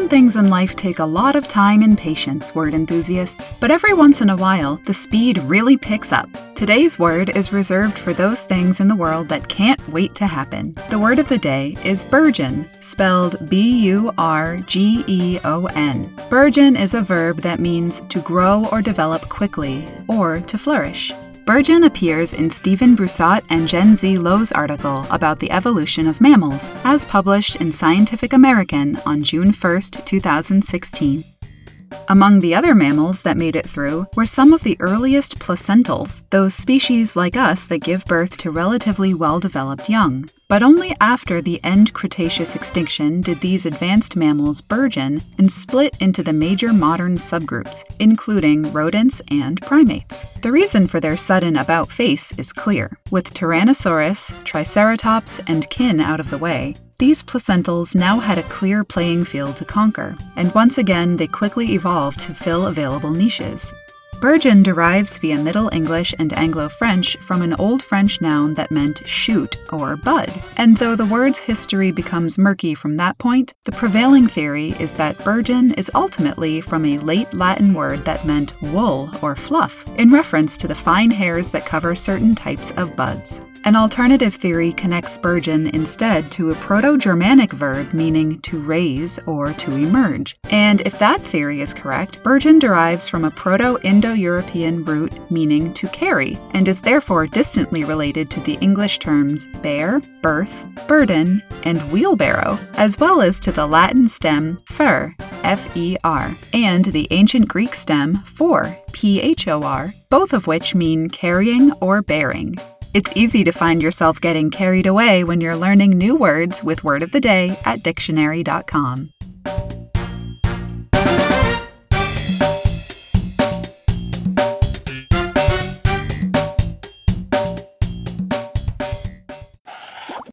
Some things in life take a lot of time and patience, word enthusiasts, but every once in a while, the speed really picks up. Today's word is reserved for those things in the world that can't wait to happen. The word of the day is burgeon, spelled B U R G E O N. Burgeon is a verb that means to grow or develop quickly, or to flourish. Burgeon appears in Stephen Brusatte and Zhe-Xi Luo's article about the evolution of mammals, as published in Scientific American on June 1, 2016. Among the other mammals that made it through were some of the earliest placentals, those species like us that give birth to relatively well developed young. But only after the end Cretaceous extinction did these advanced mammals burgeon and split into the major modern subgroups, including rodents and primates. The reason for their sudden about face is clear. With Tyrannosaurus, Triceratops, and kin out of the way, these placentals now had a clear playing field to conquer, and once again they quickly evolved to fill available niches. Burgeon derives via Middle English and Anglo French from an Old French noun that meant shoot or bud. And though the word's history becomes murky from that point, the prevailing theory is that burgeon is ultimately from a late Latin word that meant wool or fluff, in reference to the fine hairs that cover certain types of buds. An alternative theory connects burgeon instead to a Proto Germanic verb meaning to raise or to emerge. And if that theory is correct, burgeon derives from a Proto Indo European root meaning to carry, and is therefore distantly related to the English terms bear, birth, burden, and wheelbarrow, as well as to the Latin stem fer, F E R, and the ancient Greek stem phor, P H O R, both of which mean carrying or bearing. It's easy to find yourself getting carried away when you're learning new words with Word of the Day at dictionary.com.